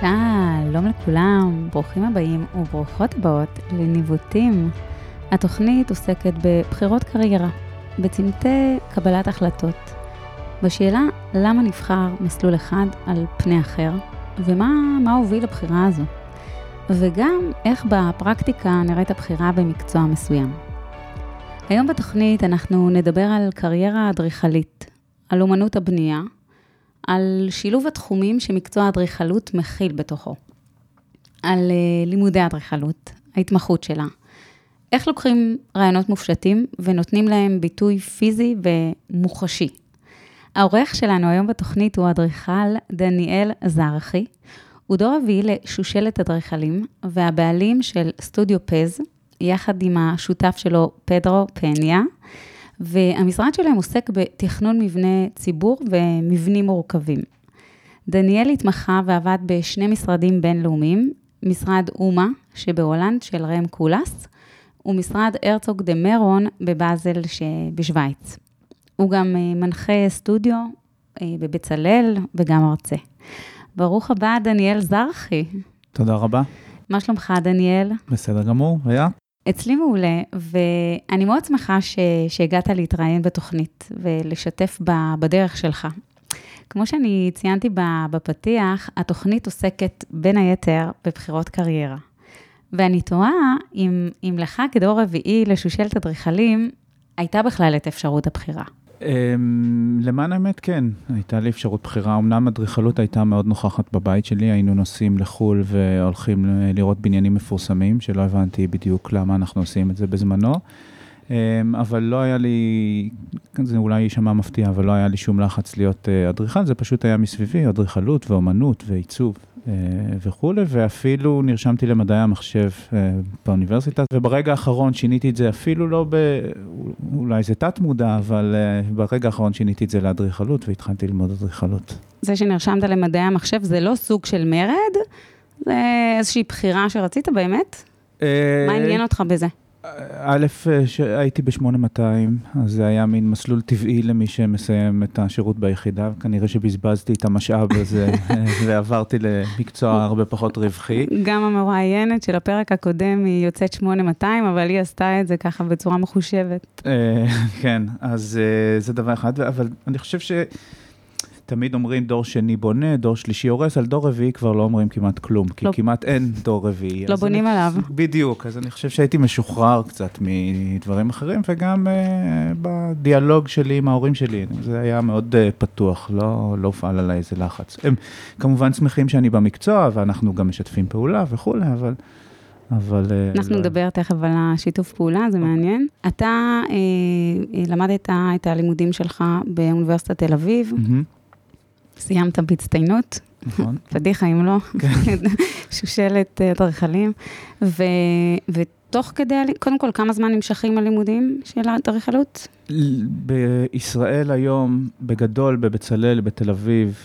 שלום לכולם, ברוכים הבאים וברוכות הבאות לניווטים. התוכנית עוסקת בבחירות קריירה, בצמתי קבלת החלטות, בשאלה למה נבחר מסלול אחד על פני אחר, ומה הוביל לבחירה הזו, וגם איך בפרקטיקה נראית הבחירה במקצוע מסוים. היום בתוכנית אנחנו נדבר על קריירה אדריכלית, על אומנות הבנייה, על שילוב התחומים שמקצוע האדריכלות מכיל בתוכו, על uh, לימודי האדריכלות, ההתמחות שלה, איך לוקחים רעיונות מופשטים ונותנים להם ביטוי פיזי ומוחשי. העורך שלנו היום בתוכנית הוא אדריכל דניאל זרחי, הוא דור רביעי לשושלת אדריכלים והבעלים של סטודיו פז, יחד עם השותף שלו פדרו פניה. והמשרד שלהם עוסק בתכנון מבני ציבור ומבנים מורכבים. דניאל התמחה ועבד בשני משרדים בינלאומיים, משרד אומה שבהולנד של ראם קולס, ומשרד הרצוג דה מרון בבאזל שבשוויץ. הוא גם אה, מנחה סטודיו אה, בבצלאל וגם מרצה. ברוך הבא, דניאל זרחי. תודה רבה. מה שלומך, דניאל? בסדר גמור, היה? אצלי מעולה, ואני מאוד שמחה ש... שהגעת להתראיין בתוכנית ולשתף ב... בדרך שלך. כמו שאני ציינתי בפתיח, התוכנית עוסקת בין היתר בבחירות קריירה. ואני תוהה אם, אם לך כדור רביעי לשושלת אדריכלים, הייתה בכלל את אפשרות הבחירה. אמ, למען האמת, כן, הייתה לי אפשרות בחירה. אמנם אדריכלות הייתה מאוד נוכחת בבית שלי, היינו נוסעים לחו"ל והולכים לראות בניינים מפורסמים, שלא הבנתי בדיוק למה אנחנו עושים את זה בזמנו. אמ, אבל לא היה לי, זה אולי יישמע מפתיע, אבל לא היה לי שום לחץ להיות אה, אדריכל, זה פשוט היה מסביבי, אדריכלות ואומנות ועיצוב. אה, וכולי, ואפילו נרשמתי למדעי המחשב אה, באוניברסיטה, וברגע האחרון שיניתי את זה אפילו לא ב... אולי זה תת-מודע, אבל אה, ברגע האחרון שיניתי את זה לאדריכלות והתחלתי ללמוד אדריכלות. זה שנרשמת למדעי המחשב זה לא סוג של מרד? זה איזושהי בחירה שרצית באמת? מה עניין אותך בזה? א', הייתי ב-8200, אז זה היה מין מסלול טבעי למי שמסיים את השירות ביחידה, כנראה שבזבזתי את המשאב הזה ועברתי למקצוע הרבה פחות רווחי. גם המרואיינת של הפרק הקודם היא יוצאת 8200, אבל היא עשתה את זה ככה בצורה מחושבת. אה, כן, אז אה, זה דבר אחד, אבל אני חושב ש... תמיד אומרים דור שני בונה, דור שלישי הורס, על דור רביעי כבר לא אומרים כמעט כלום, כי לא, כמעט אין דור רביעי. לא בונים אני, עליו. בדיוק, אז אני חושב שהייתי משוחרר קצת מדברים אחרים, וגם uh, בדיאלוג שלי עם ההורים שלי, זה היה מאוד uh, פתוח, לא, לא הופעל עליי איזה לחץ. הם כמובן שמחים שאני במקצוע, ואנחנו גם משתפים פעולה וכולי, אבל... אבל... אה, אנחנו לא... נדבר תכף על השיתוף פעולה, זה. אוקיי. מעניין. אתה אה, למדת את הלימודים שלך באוניברסיטת תל אביב. Mm-hmm. סיימת בהצטיינות. נכון. פדיחה אם לא, כן. שושלת אה, אדריכלים. ותוך כדי, קודם כל, כמה זמן נמשכים הלימודים של האדריכלות? בישראל היום, בגדול, בבצלאל, בתל אביב,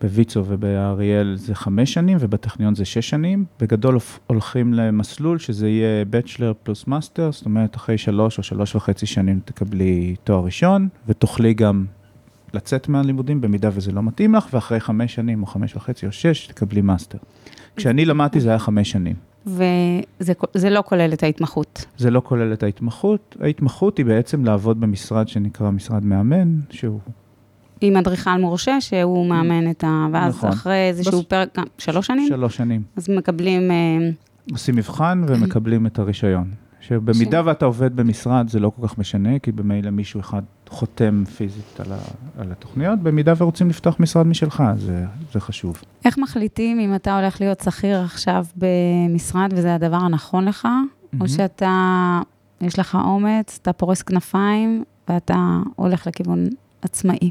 בוויצו ובאריאל זה חמש שנים, ובטכניון זה שש שנים. בגדול הולכים למסלול שזה יהיה bachelor פלוס master, זאת אומרת, אחרי שלוש או שלוש וחצי שנים תקבלי תואר ראשון, ותוכלי גם לצאת מהלימודים במידה וזה לא מתאים לך, ואחרי חמש שנים או חמש וחצי או שש, תקבלי master. כשאני למדתי זה היה חמש שנים. וזה לא כולל את ההתמחות. זה לא כולל את ההתמחות. ההתמחות היא בעצם לעבוד במשרד שנקרא משרד מאמן, שהוא... עם אדריכל מורשה, שהוא מאמן את ה... ואז נכון. אחרי איזשהו בס... פרק, שלוש שנים? שלוש שנים. אז מקבלים... אה, עושים מבחן ומקבלים את הרישיון. שבמידה ש... ואתה עובד במשרד זה לא כל כך משנה, כי במילא מישהו אחד חותם פיזית על, ה, על התוכניות, במידה ורוצים לפתוח משרד משלך, זה, זה חשוב. איך מחליטים אם אתה הולך להיות שכיר עכשיו במשרד וזה הדבר הנכון לך, mm-hmm. או שאתה, יש לך אומץ, אתה פורס כנפיים ואתה הולך לכיוון עצמאי?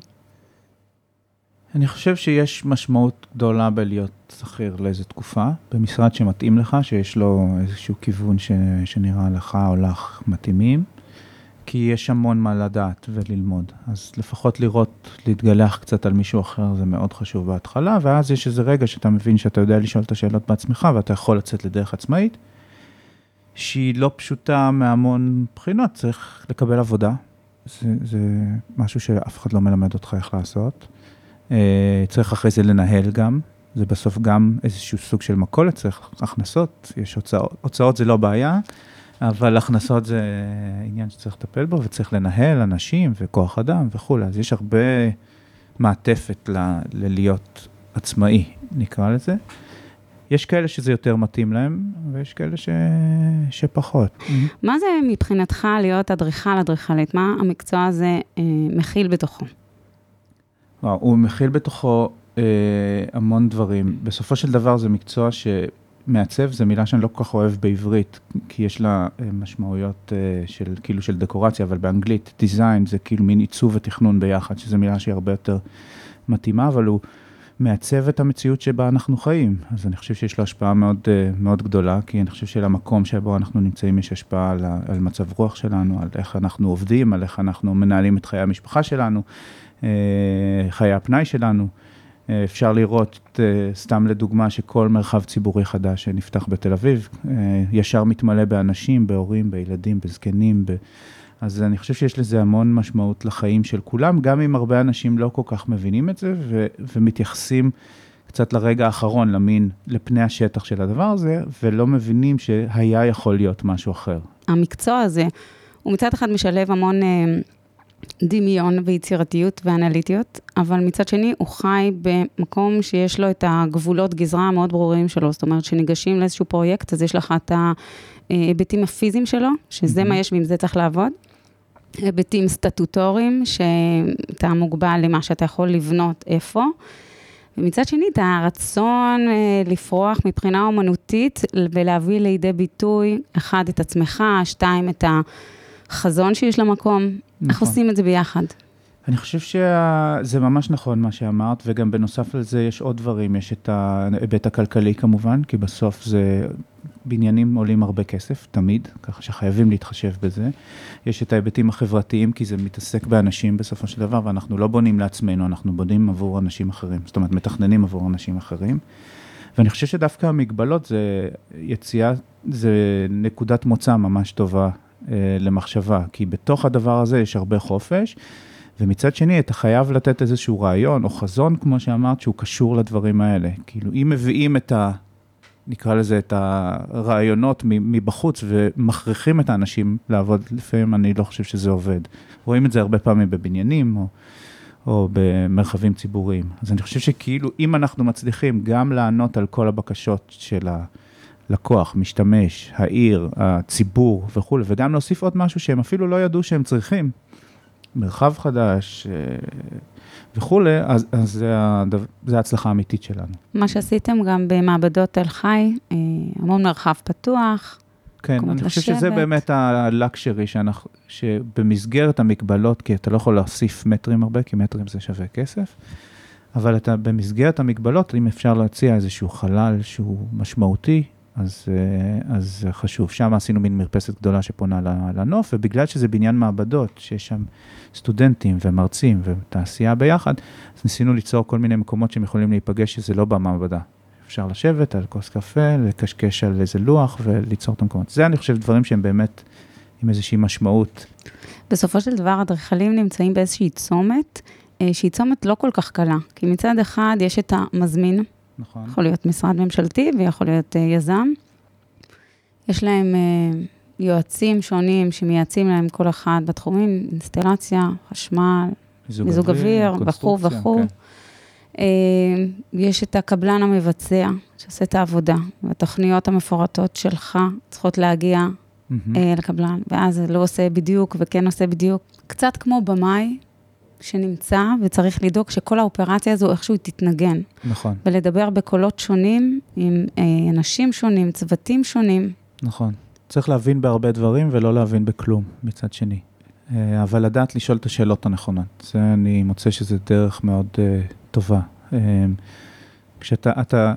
אני חושב שיש משמעות גדולה בלהיות שכיר לאיזו תקופה, במשרד שמתאים לך, שיש לו איזשהו כיוון ש, שנראה לך או לך מתאימים, כי יש המון מה לדעת וללמוד. אז לפחות לראות, להתגלח קצת על מישהו אחר זה מאוד חשוב בהתחלה, ואז יש איזה רגע שאתה מבין שאתה יודע לשאול את השאלות בעצמך ואתה יכול לצאת לדרך עצמאית, שהיא לא פשוטה מהמון בחינות, צריך לקבל עבודה. זה, זה משהו שאף אחד לא מלמד אותך איך לעשות. אה, צריך אחרי זה לנהל גם, זה בסוף גם איזשהו סוג של מכולת, צריך הכנסות, יש הוצאות, הוצאות זה לא בעיה, אבל הכנסות זה עניין שצריך לטפל בו, וצריך לנהל אנשים וכוח אדם וכולי, אז יש הרבה מעטפת ל- ללהיות עצמאי, נקרא לזה. יש כאלה שזה יותר מתאים להם, ויש כאלה ש... שפחות. מה זה מבחינתך להיות אדריכל, אדריכלית? מה המקצוע הזה אה, מכיל בתוכו? הוא מכיל בתוכו אה, המון דברים. בסופו של דבר זה מקצוע שמעצב, זו מילה שאני לא כל כך אוהב בעברית, כי יש לה אה, משמעויות אה, של כאילו של דקורציה, אבל באנגלית דיזיין זה כאילו מין עיצוב ותכנון ביחד, שזו מילה שהיא הרבה יותר מתאימה, אבל הוא מעצב את המציאות שבה אנחנו חיים. אז אני חושב שיש לו השפעה מאוד, אה, מאוד גדולה, כי אני חושב שלמקום שבו אנחנו נמצאים יש השפעה על, על מצב רוח שלנו, על איך אנחנו עובדים, על איך אנחנו מנהלים את חיי המשפחה שלנו. חיי הפנאי שלנו. אה, אפשר לראות, אה, סתם לדוגמה, שכל מרחב ציבורי חדש שנפתח בתל אביב, אה, ישר מתמלא באנשים, בהורים, בילדים, בזקנים. ב... אז אני חושב שיש לזה המון משמעות לחיים של כולם, גם אם הרבה אנשים לא כל כך מבינים את זה ו- ומתייחסים קצת לרגע האחרון, למין, לפני השטח של הדבר הזה, ולא מבינים שהיה יכול להיות משהו אחר. המקצוע הזה, הוא מצד אחד משלב המון דמיון ויצירתיות ואנליטיות, אבל מצד שני הוא חי במקום שיש לו את הגבולות גזרה המאוד ברורים שלו, זאת אומרת שניגשים לאיזשהו פרויקט, אז יש לך את ההיבטים הפיזיים שלו, שזה מה יש ועם זה צריך לעבוד. היבטים סטטוטוריים, שאתה מוגבל למה שאתה יכול לבנות איפה. ומצד שני, את הרצון אה, לפרוח מבחינה אומנותית ולהביא לידי ביטוי, אחד, את עצמך, שתיים, את החזון שיש למקום. נכון. עושים את זה ביחד? אני חושב שזה ממש נכון מה שאמרת, וגם בנוסף לזה יש עוד דברים, יש את ההיבט הכלכלי כמובן, כי בסוף זה, בניינים עולים הרבה כסף, תמיד, ככה שחייבים להתחשב בזה. יש את ההיבטים החברתיים, כי זה מתעסק באנשים בסופו של דבר, ואנחנו לא בונים לעצמנו, אנחנו בונים עבור אנשים אחרים, זאת אומרת, מתכננים עבור אנשים אחרים. ואני חושב שדווקא המגבלות זה יציאה, זה נקודת מוצא ממש טובה למחשבה, כי בתוך הדבר הזה יש הרבה חופש. ומצד שני, אתה חייב לתת איזשהו רעיון או חזון, כמו שאמרת, שהוא קשור לדברים האלה. כאילו, אם מביאים את ה... נקרא לזה, את הרעיונות מבחוץ ומכריחים את האנשים לעבוד, לפעמים אני לא חושב שזה עובד. רואים את זה הרבה פעמים בבניינים או, או במרחבים ציבוריים. אז אני חושב שכאילו, אם אנחנו מצליחים גם לענות על כל הבקשות של הלקוח, משתמש, העיר, הציבור וכולי, וגם להוסיף עוד משהו שהם אפילו לא ידעו שהם צריכים, מרחב חדש אה, וכולי, אז, אז זה, הדבר, זה ההצלחה האמיתית שלנו. מה שעשיתם גם במעבדות תל חי, אה, המון מרחב פתוח. כן, אני חושב שזה. באמת הלקשרי שאנחנו, שבמסגרת המגבלות, כי אתה לא יכול להוסיף מטרים הרבה, כי מטרים זה שווה כסף, אבל אתה במסגרת המגבלות, אם אפשר להציע איזשהו חלל שהוא משמעותי, אז, אה, אז חשוב. שם עשינו מין מרפסת גדולה שפונה לנוף, ובגלל שזה בניין מעבדות, שיש שם סטודנטים ומרצים ותעשייה ביחד, אז ניסינו ליצור כל מיני מקומות שהם יכולים להיפגש שזה לא במעבדה. אפשר לשבת על כוס קפה, לקשקש על איזה לוח וליצור את המקומות. זה, אני חושב, דברים שהם באמת עם איזושהי משמעות. בסופו של דבר, אדריכלים נמצאים באיזושהי צומת, אה, שהיא צומת לא כל כך קלה. כי מצד אחד יש את המזמין, נכון. יכול להיות משרד ממשלתי ויכול להיות אה, יזם. יש להם אה, יועצים שונים שמייעצים להם כל אחד בתחומים, אינסטלציה, חשמל, מיזוג אוויר, וכו' וכו'. כן. אה, יש את הקבלן המבצע שעושה את העבודה, והתוכניות המפורטות שלך צריכות להגיע. אה, לקבלן, ואז לא עושה בדיוק וכן עושה בדיוק. קצת כמו במאי שנמצא וצריך לדאוג שכל האופרציה הזו איכשהו תתנגן, נכון, ולדבר בקולות שונים עם אה, אנשים שונים, צוותים שונים. נכון. צריך להבין בהרבה דברים ולא להבין בכלום מצד שני. אה, אבל לדעת לשאול את השאלות הנכונות. זה אני מוצא שזה דרך מאוד uh, טובה. אה, כשאתה, אתה,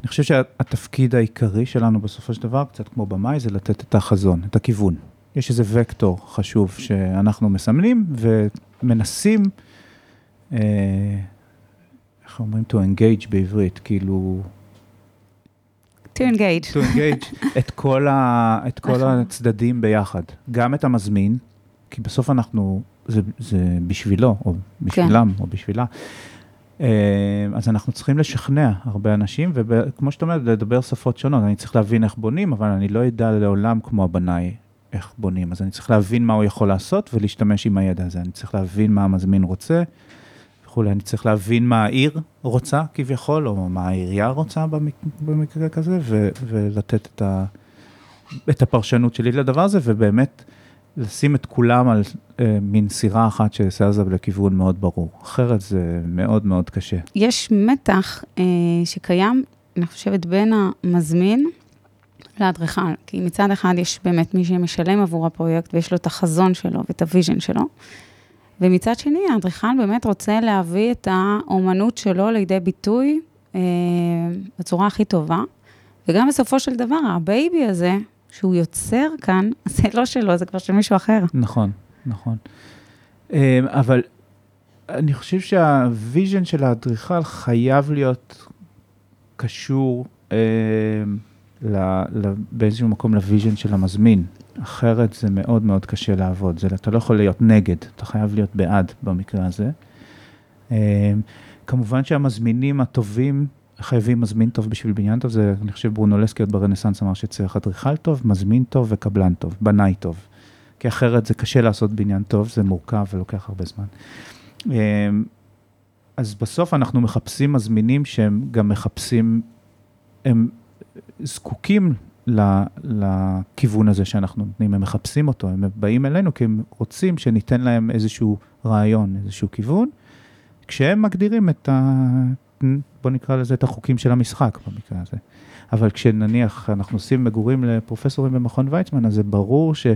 אני חושב שהתפקיד העיקרי שלנו בסופו של דבר, קצת כמו במאי, זה לתת את החזון, את הכיוון. יש איזה וקטור חשוב שאנחנו מסמנים ומנסים, אה, איך אומרים to engage בעברית, כאילו... to engage. to engage את כל, ה, את כל נכון. הצדדים ביחד. גם את המזמין, כי בסוף אנחנו, זה, זה בשבילו, או בשבילם, או בשבילה. אז אנחנו צריכים לשכנע הרבה אנשים, וכמו שאת אומרת, לדבר שפות שונות. אני צריך להבין איך בונים, אבל אני לא אדע לעולם כמו הבנאי איך בונים. אז אני צריך להבין מה הוא יכול לעשות ולהשתמש עם הידע הזה. אני צריך להבין מה המזמין רוצה וכולי. אני צריך להבין מה העיר רוצה כביכול, או מה העירייה רוצה במקרה כזה, ולתת את, ה, את הפרשנות שלי לדבר הזה, ובאמת לשים את כולם על אה, מין סירה אחת שזזה לכיוון מאוד ברור. אחרת זה מאוד מאוד קשה. יש מתח אה, שקיים, אני חושבת, בין המזמין לאדריכל. כי מצד אחד יש באמת מי שמשלם עבור הפרויקט ויש לו את החזון שלו ואת ה vision שלו. ומצד שני, האדריכל באמת רוצה להביא את האומנות שלו לידי ביטוי אה, בצורה הכי טובה. וגם בסופו של דבר, ה baby הזה, שהוא יוצר כאן, זה לא שלו, זה כבר של מישהו אחר. נכון, נכון. אה, אבל אני חושב שה vision של האדריכל חייב להיות קשור אה, באיזשהו מקום ל vision של המזמין. אחרת זה מאוד מאוד קשה לעבוד. זה, אתה לא יכול להיות נגד, אתה חייב להיות בעד במקרה הזה. אה, כמובן שהמזמינים הטובים חייבים מזמין טוב בשביל בניין טוב, זה, אני חושב, ברונו לסקי עוד ברנסאנס אמר שצריך אדריכל טוב, מזמין טוב וקבלן טוב, בנאי טוב. כי אחרת זה קשה לעשות בניין טוב, זה מורכב ולוקח הרבה זמן. אה, אז בסוף אנחנו מחפשים מזמינים שהם גם מחפשים, הם זקוקים לכיוון הזה שאנחנו נותנים, הם מחפשים אותו, הם באים אלינו כי הם רוצים שניתן להם איזשהו רעיון, איזשהו כיוון, כשהם מגדירים את ה... בוא נקרא לזה את החוקים של המשחק במקרה הזה. אבל כשנניח אנחנו עושים מגורים לפרופסורים במכון ויצמן, אז זה ברור ש...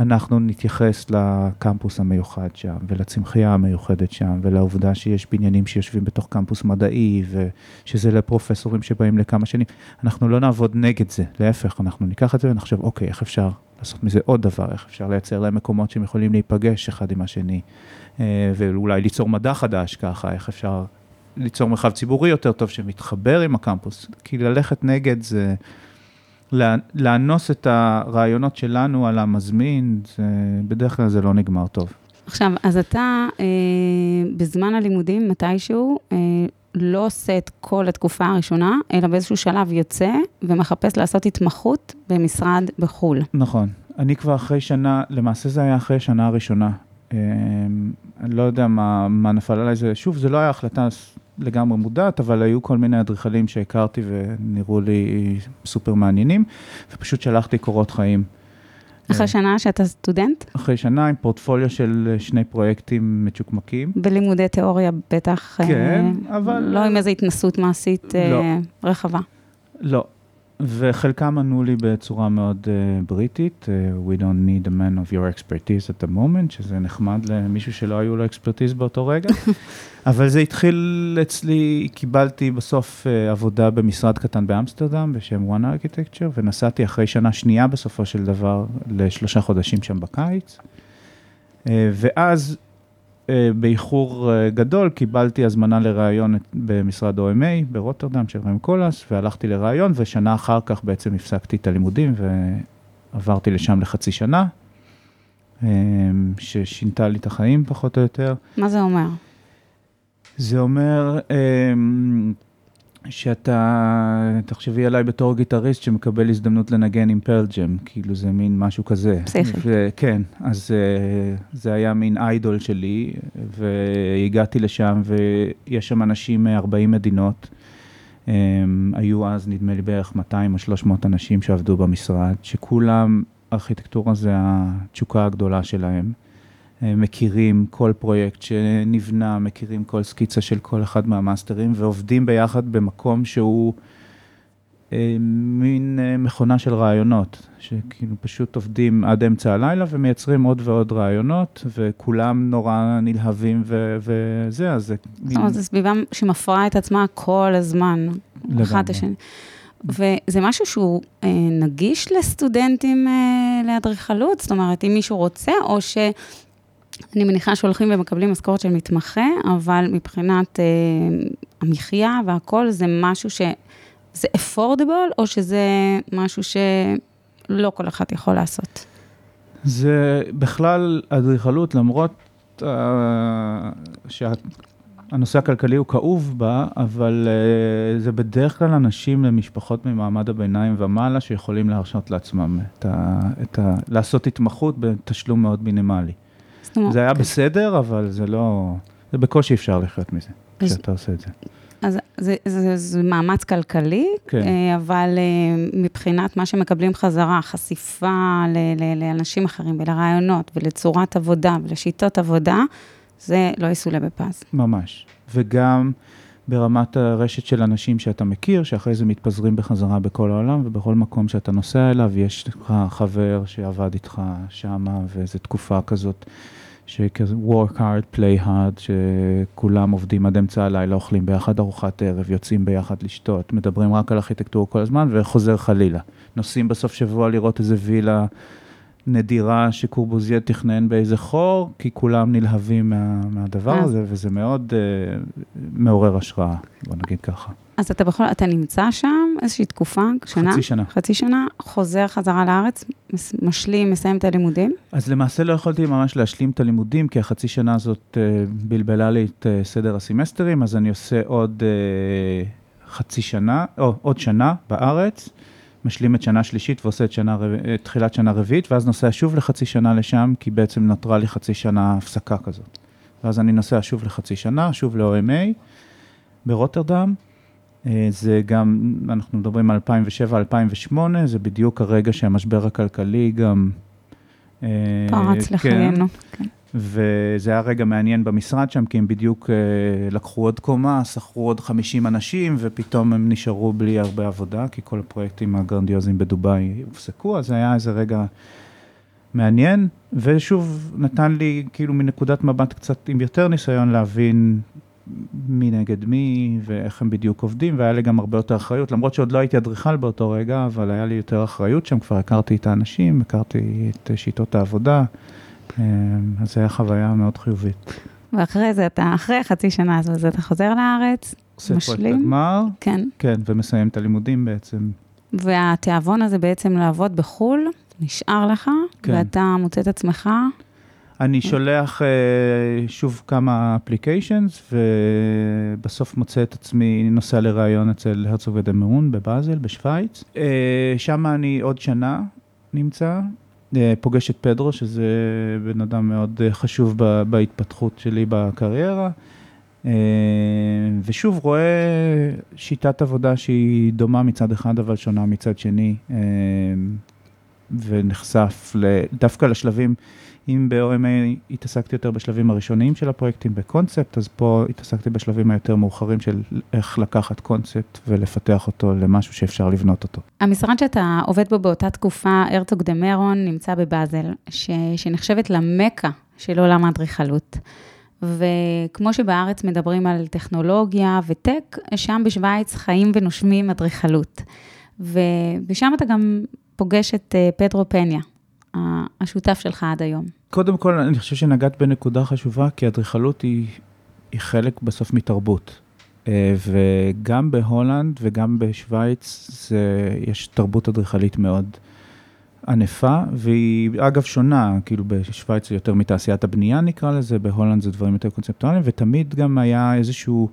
אנחנו נתייחס לקמפוס המיוחד שם, ולצמחייה המיוחדת שם, ולעובדה שיש בניינים שיושבים בתוך קמפוס מדעי, ושזה לפרופסורים שבאים לכמה שנים. אנחנו לא נעבוד נגד זה, להפך, אנחנו ניקח את זה ונחשוב, אוקיי, איך אפשר לעשות מזה עוד דבר, איך אפשר לייצר להם מקומות שהם יכולים להיפגש אחד עם השני, אה, ואולי ליצור מדע חדש ככה, איך אפשר ליצור מרחב ציבורי יותר טוב שמתחבר עם הקמפוס. כי ללכת נגד זה... לאנוס את הרעיונות שלנו על המזמין, זה, בדרך כלל זה לא נגמר טוב. עכשיו, אז אתה אה, בזמן הלימודים, מתישהו, אה, לא עושה את כל התקופה הראשונה, אלא באיזשהו שלב יוצא ומחפש לעשות התמחות במשרד בחו"ל. נכון. אני כבר אחרי שנה, למעשה זה היה אחרי שנה הראשונה. אה, אני לא יודע מה, מה נפל עליי, זה, שוב, זה לא היה החלטה לגמרי מודעת, אבל היו כל מיני אדריכלים שהכרתי ונראו לי סופר מעניינים, ופשוט שלחתי קורות חיים. אחרי שנה שאתה סטודנט? אחרי שנה עם פורטפוליו של שני פרויקטים מצ'וקמקים. בלימודי תיאוריה בטח. כן, אה, אבל... לא עם איזו התנסות מעשית לא. אה, רחבה. לא, וחלקם ענו לי בצורה מאוד uh, בריטית, uh, We don't need a man of your expertise at the moment, שזה נחמד למישהו שלא היו לו אקספרטיז באותו רגע. אבל זה התחיל אצלי, קיבלתי בסוף uh, עבודה במשרד קטן באמסטרדם בשם One Architecture, ונסעתי אחרי שנה שנייה בסופו של דבר לשלושה חודשים שם בקיץ. Uh, ואז באיחור אה, גדול, קיבלתי הזמנה לראיון במשרד OMA ברוטרדם של רם קולס, והלכתי לראיון, ושנה אחר כך בעצם הפסקתי את הלימודים ועברתי לשם לחצי שנה, אה, ששינתה לי את החיים פחות או יותר. מה זה אומר? זה אומר, שאתה, תחשבי עליי בתור גיטריסט שמקבל הזדמנות לנגן עם פרל ג'ם, כאילו זה מין משהו כזה. פסיכי. כן, אז אה, זה היה מין איידול שלי, והגעתי לשם ויש שם אנשים מ-40 מדינות. הם, היו אז נדמה לי בערך 200 או 300 אנשים שעבדו במשרד, שכולם, ארכיטקטורה זה התשוקה הגדולה שלהם. מכירים כל פרויקט שנבנה, מכירים כל סקיצה של כל אחד מהמאסטרים, ועובדים ביחד במקום שהוא אה, מין אה, מכונה של רעיונות, שכאילו פשוט עובדים עד אמצע הלילה ומייצרים עוד ועוד רעיונות, וכולם נורא נלהבים ו- וזה, אז זה... זאת אומרת, זו סביבה שמפרה את עצמה כל הזמן, אחת השני. וזה משהו שהוא אה, נגיש לסטודנטים אה, לאדריכלות? זאת אומרת, אם מישהו רוצה, או ש... אני מניחה שהולכים ומקבלים משכורת של מתמחה, אבל מבחינת אה, המחיה והכול, זה משהו ש... זה affordable, או שזה משהו שלא כל אחד יכול לעשות? זה בכלל אדריכלות, למרות uh, הנושא הכלכלי הוא כאוב בה, אבל uh, זה בדרך כלל אנשים למשפחות ממעמד הביניים ומעלה שיכולים להרשות לעצמם את ה, את ה, לעשות התמחות בתשלום מאוד מינימלי. זה היה כן. בסדר, אבל זה לא, זה בקושי אפשר לחיות מזה, כשאתה עושה את זה. אז זה, זה, זה, זה מאמץ כלכלי, כן. אה, אבל אה, מבחינת מה שמקבלים חזרה, חשיפה ל, ל, לאנשים אחרים ולרעיונות ולצורת עבודה ולשיטות עבודה, זה לא יסולא בפז. ממש. וגם ברמת הרשת של אנשים שאתה מכיר, שאחרי זה מתפזרים בחזרה בכל העולם, ובכל מקום שאתה נוסע אליו, יש לך חבר שעבד איתך שמה, וזו תקופה כזאת. שכזה work hard, play hard, שכולם עובדים עד אמצע הלילה, אוכלים ביחד ארוחת ערב, יוצאים ביחד לשתות, מדברים רק על ארכיטקטורה כל הזמן, וחוזר חלילה. נוסעים בסוף שבוע לראות איזה וילה נדירה שקורבוזיה תכנן באיזה חור, כי כולם נלהבים מה, מהדבר אה. הזה, וזה מאוד uh, מעורר השראה, בוא נגיד ככה. אז אתה בכל, אתה נמצא שם איזושהי תקופה, שנה? חצי שנה. חצי שנה, חוזר חזרה לארץ, משלים, מסיים את הלימודים? אז למעשה לא יכולתי ממש להשלים את הלימודים, כי החצי שנה הזאת uh, בלבלה לי את uh, סדר הסמסטרים, אז אני עושה עוד uh, חצי שנה, או עוד שנה בארץ. משלים את שנה שלישית ועושה את שנה, תחילת שנה רביעית, ואז נוסע שוב לחצי שנה לשם, כי בעצם נותרה לי חצי שנה הפסקה כזאת. ואז אני נוסע שוב לחצי שנה, שוב ל-OMA ברוטרדם. אה, זה גם, אנחנו מדברים על 2007-2008, זה בדיוק הרגע שהמשבר הכלכלי גם... אה, פרץ כן, לחיינו. כן. וזה היה רגע מעניין במשרד שם, כי הם בדיוק uh, לקחו עוד קומה, שכרו עוד 50 אנשים, ופתאום הם נשארו בלי הרבה עבודה, כי כל הפרויקטים הגרנדיוזיים בדובאי הופסקו, אז זה היה איזה רגע מעניין, ושוב, נתן לי כאילו מנקודת מבט קצת עם יותר ניסיון להבין מי נגד מי, ואיך הם בדיוק עובדים, והיה לי גם הרבה יותר אחריות, למרות שעוד לא הייתי אדריכל באותו רגע, אבל היה לי יותר אחריות שם, כבר הכרתי את האנשים, הכרתי את שיטות העבודה. אמ, אז זו הייתה חוויה מאוד חיובית. ואחרי זה, אתה, אחרי חצי שנה הזו, אז אתה חוזר לארץ, משלים. עושה פרויקט הגמר. כן. כן, ומסיים את הלימודים בעצם. והתיאבון הזה בעצם לעבוד בחו"ל, נשאר לך, כן. ואתה מוצא את עצמך. אני שולח uh, שוב כמה אפליקיישנס, ובסוף מוצא את עצמי נוסע לראיון אצל הרצוג ודמרון בבאזל, בשוויץ. Uh, שם אני עוד שנה נמצא, אה, פוגש את פדרו, שזה בן אדם מאוד אה, חשוב בהתפתחות שלי בקריירה. אה, ושוב, רואה שיטת עבודה שהיא דומה מצד אחד, אבל שונה מצד שני, ונחשף דווקא לשלבים אם ב-OMA התעסקתי יותר בשלבים הראשוניים של הפרויקטים בקונספט, אז פה התעסקתי בשלבים היותר מאוחרים של איך לקחת קונספט ולפתח אותו למשהו שאפשר לבנות אותו. המשרד שאתה עובד בו באותה תקופה, הרצוג דה מרון, נמצא בבאזל, ש... שנחשבת למכה של עולם האדריכלות. וכמו שבארץ מדברים על טכנולוגיה וטק, שם בשוויץ חיים ונושמים אדריכלות. ושם אתה גם פוגש את אה, פדרו פניה, השותף שלך עד היום? קודם כל, אני חושב שנגעת בנקודה חשובה, כי אדריכלות היא, היא חלק בסוף מתרבות. אה, וגם בהולנד וגם בשוויץ זה, יש תרבות אדריכלית מאוד ענפה, והיא אגב שונה, כאילו בשוויץ זה יותר מתעשיית הבנייה נקרא לזה, בהולנד זה דברים יותר קונספטואליים, ותמיד גם היה איזשהו...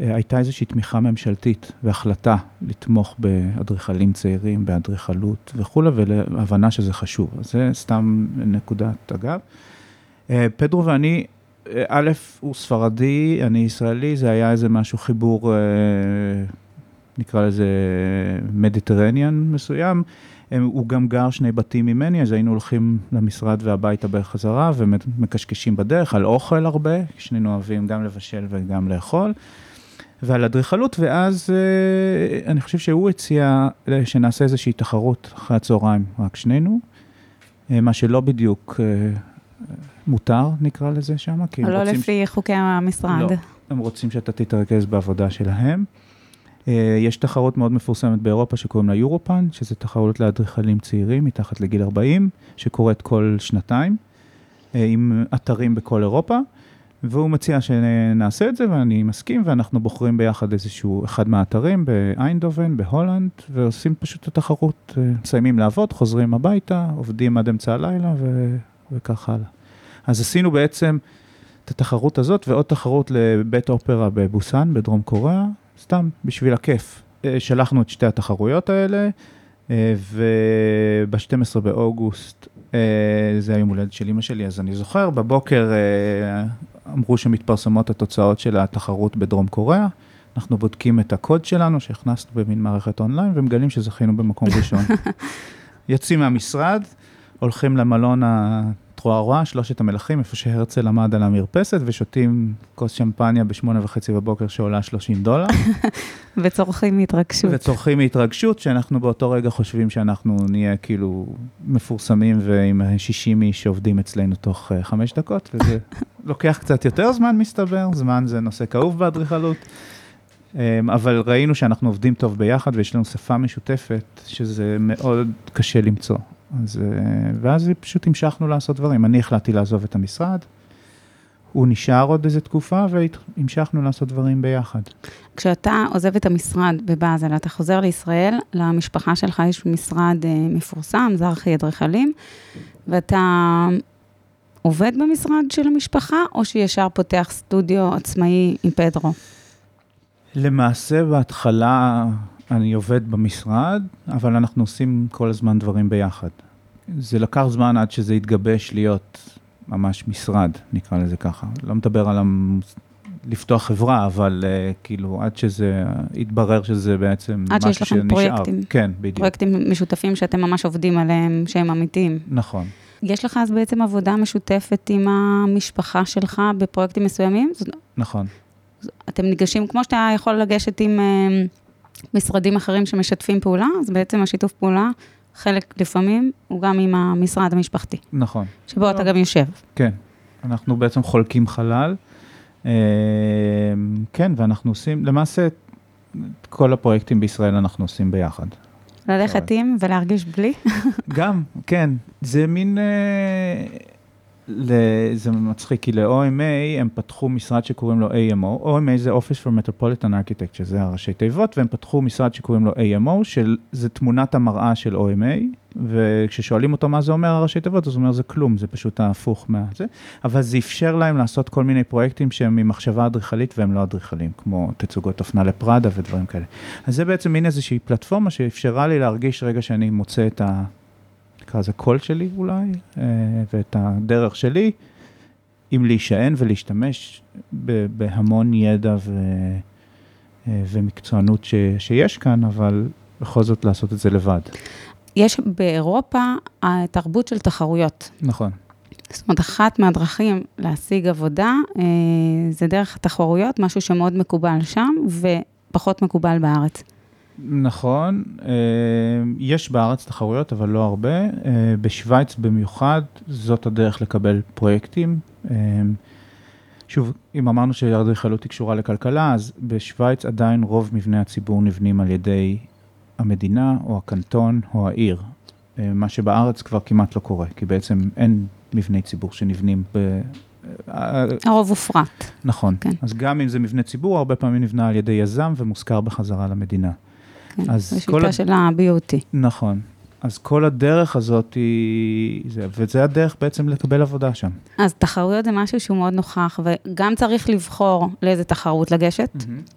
אה, הייתה איזושהי תמיכה ממשלתית והחלטה לתמוך באדריכלים צעירים, באדריכלות וכולי, ולהבנה שזה חשוב. אז זה סתם נקודת אגב. אה, פדרו ואני, אה, א', הוא ספרדי, אני ישראלי, זה היה איזה משהו, חיבור, נקרא לזה מדיטרניאן מסוים. הוא גם גר שני בתים ממני, אז היינו הולכים למשרד והביתה בחזרה ומקשקשים בדרך על אוכל הרבה, שנינו אוהבים גם לבשל וגם לאכול. ועל אדריכלות, ואז אה, אני חושב שהוא הציע אה, שנעשה איזושהי תחרות אחרי הצהריים, רק שנינו, אה, מה שלא בדיוק מותר, נקרא לזה שם, כי הם לא רוצים... לא לפי ש... חוקי המשרד. לא, הם רוצים שאתה תתרכז בעבודה שלהם. יש תחרות מאוד מפורסמת באירופה שקוראים לה יורופן, שזה תחרות לאדריכלים צעירים מתחת לגיל 40, שקורית כל שנתיים, עם אתרים בכל אירופה. והוא מציע שנעשה את זה, ואני מסכים, ואנחנו בוחרים ביחד איזשהו אחד מהאתרים באיינדובן, בהולנד, ועושים פשוט את התחרות, אה, מסיימים לעבוד, חוזרים הביתה, עובדים עד אמצע הלילה ו... וכך הלאה. אז עשינו בעצם את התחרות הזאת ועוד תחרות לבית אופרה בבוסן, בדרום קוריאה, סתם בשביל הכיף. אה, שלחנו את שתי התחרויות האלה, וב-12 באוגוסט אה, זה היום הולדת של אמא שלי, אז אני זוכר, בבוקר אמרו שמתפרסמות התוצאות של התחרות בדרום קוריאה. אנחנו בודקים את הקוד שלנו שהכנסנו במין מערכת אונליין ומגלים שזכינו במקום ראשון. יוצאים מהמשרד, הולכים למלון הטרוארואה, שלושת המלכים, איפה שהרצל עמד על המרפסת, ושותים כוס שמפניה בשמונה וחצי בבוקר שעולה 30 דולר. וצורכים מהתרגשות. וצורכים מהתרגשות, שאנחנו באותו רגע חושבים שאנחנו נהיה כאילו מפורסמים ועם 60 איש שעובדים אצלנו תוך uh, חמש דקות, וזה לוקח קצת יותר זמן מסתבר, זמן זה נושא כאוב באדריכלות. Um, אבל ראינו שאנחנו עובדים טוב ביחד ויש לנו שפה משותפת, שזה מאוד קשה למצוא. אז, אה, ואז פשוט המשכנו לעשות דברים. אני החלטתי לעזוב את המשרד, הוא נשאר עוד איזה תקופה והמשכנו לעשות דברים ביחד. כשאתה עוזב את המשרד בבאזל, אתה חוזר לישראל, למשפחה שלך יש משרד אה, מפורסם, זרחי אדריכלים, ואתה עובד במשרד של המשפחה, או שישר פותח סטודיו עצמאי עם פדרו? למעשה, בהתחלה אני עובד במשרד, אבל אנחנו עושים כל הזמן דברים ביחד. זה לקח זמן עד שזה התגבש להיות ממש משרד, נקרא לזה ככה. לא מדבר על המ... לפתוח חברה, אבל uh, כאילו, עד שזה התברר שזה בעצם משהו שנשאר. עד שיש לכם פרויקטים. כן, בדיוק. פרויקטים משותפים שאתם ממש עובדים עליהם, שהם אמיתיים. נכון. יש לך אז בעצם עבודה משותפת עם המשפחה שלך בפרויקטים מסוימים? נכון. אתם ניגשים, כמו שאתה יכול לגשת עם... Uh, משרדים אחרים שמשתפים פעולה, אז בעצם השיתוף פעולה, חלק לפעמים, הוא גם עם המשרד המשפחתי. נכון. שבו אתה גם יושב. כן, אנחנו בעצם חולקים חלל. אה, כן, ואנחנו עושים, למעשה, את כל הפרויקטים בישראל אנחנו עושים ביחד. ללכת עם ולהרגיש בלי? גם, כן. זה מין... זה מצחיק, כי ל-OMA הם פתחו משרד שקוראים לו AMO, OMA זה Office for Metropolitan Architecture, זה הראשי תיבות, והם פתחו משרד שקוראים לו AMO, שזה תמונת המראה של OMA, וכששואלים אותו מה זה אומר הראשי תיבות, אז הוא אומר זה כלום, זה פשוט ההפוך מהזה, אבל זה אפשר להם לעשות כל מיני פרויקטים שהם ממחשבה אדריכלית והם לא אדריכלים, כמו תצוגות אופנה לפראדה ודברים כאלה. אז זה בעצם מין איזושהי פלטפורמה שאפשרה לי להרגיש רגע שאני מוצא את ה... נקרא לזה קול שלי אולי, אה, ואת הדרך שלי, עם להישען ולהשתמש בהמון ידע ו, אה, ומקצוענות ש, שיש כאן, אבל בכל זאת לעשות את זה לבד. יש באירופה תרבות של תחרויות. נכון. זאת אומרת, אחת מהדרכים להשיג עבודה אה, זה דרך התחרויות, משהו שמאוד מקובל שם ופחות מקובל בארץ. נכון, אה, יש בארץ תחרויות, אבל לא הרבה. אה, בשוויץ במיוחד, זאת הדרך לקבל פרויקטים. אה, שוב, אם אמרנו שהאדריכלות היא קשורה לכלכלה, אז בשוויץ עדיין רוב מבני הציבור נבנים על ידי המדינה, או הקנטון, או העיר. מה שבארץ כבר כמעט לא קורה, כי בעצם אין מבני ציבור שנבנים ב... הרוב הופרט. נכון. כן. אז גם אם זה מבנה ציבור, הרבה פעמים נבנה על ידי יזם ומושכר בחזרה למדינה. כן, זו שיטה של ה-BOT. נכון. אז כל הדרך הזאת היא, זה, וזה הדרך בעצם לקבל עבודה שם. אז תחרויות זה משהו שהוא מאוד נוכח, וגם צריך לבחור לאיזה תחרות לגשת. Mm-hmm.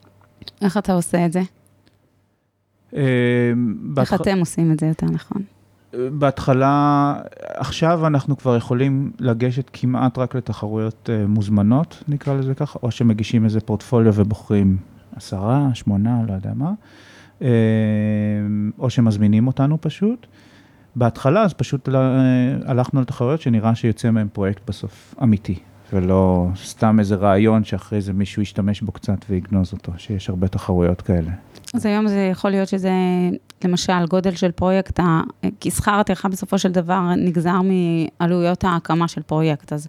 איך אתה עושה את זה? אה, איך אתם עושים את זה יותר נכון? בהתחלה, עכשיו אנחנו כבר יכולים לגשת כמעט רק לתחרויות uh, מוזמנות, נקרא לזה ככה, או שמגישים איזה פורטפוליו ובוחרים עשרה, שמונה, לא יודע מה. אה, או שמזמינים אותנו פשוט. בהתחלה אז פשוט אה, הלכנו לתחרויות שנראה שיוצא מהם פרויקט בסוף אמיתי, ולא סתם איזה רעיון שאחרי זה מישהו ישתמש בו קצת ויגנוז אותו, שיש הרבה תחרויות כאלה. אז היום זה יכול להיות שזה, למשל, גודל של פרויקט, כי שכר הטרחה בסופו של דבר נגזר מעלויות ההקמה של פרויקט, אז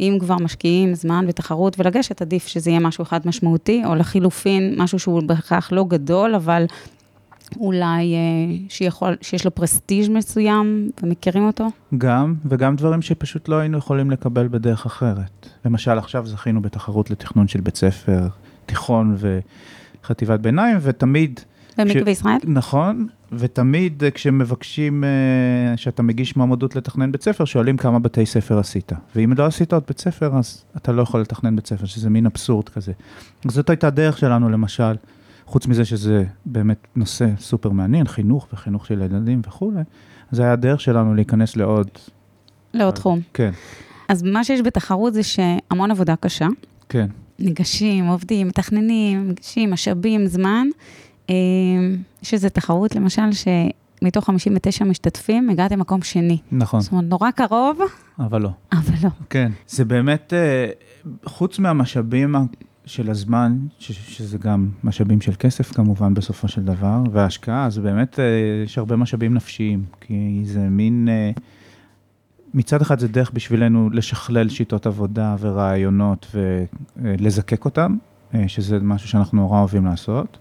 אם כבר משקיעים זמן ותחרות ולגשת, עדיף שזה יהיה משהו אחד משמעותי, או לחילופין, משהו שהוא בהכרח לא גדול, אבל אולי אה, שיכול, שיש לו פרסטיג' מסוים ומכירים אותו? גם, וגם דברים שפשוט לא היינו יכולים לקבל בדרך אחרת. למשל, עכשיו זכינו בתחרות לתכנון של בית ספר, תיכון וחטיבת ביניים, ותמיד במקווה ישראל? נכון, ותמיד אה, כשמבקשים, אה, שאתה מגיש מועמדות לתכנן בית ספר, שואלים כמה בתי ספר עשית. ואם לא עשית עוד בית ספר, אז אתה לא יכול לתכנן בית ספר, שזה מין אבסורד כזה. זאת הייתה הדרך שלנו, למשל, חוץ מזה שזה באמת נושא סופר מעניין, חינוך וחינוך של ילדים וכולי, זה היה הדרך שלנו להיכנס לעוד... לעוד תחום. כן, אז מה שיש בתחרות זה שהמון עבודה קשה. כן. ניגשים, עובדים, מתכננים, ניגשים, משאבים, זמן. אה, יש איזו תחרות, למשל, שמתוך 59 משתתפים, הגעתם מקום שני. נכון, זאת אומרת, נורא קרוב, אבל לא. אבל לא. כן. זה באמת, אה, חוץ מהמשאבים של הזמן, ש- שזה גם משאבים של כסף כמובן בסופו של דבר, וההשקעה, זה באמת, אה, יש הרבה משאבים נפשיים, כי זה מין, אה, מצד אחד זה דרך בשבילנו לשכלל שיטות עבודה ורעיונות ולזקק אותם, שזה משהו שאנחנו נורא אוהבים לעשות.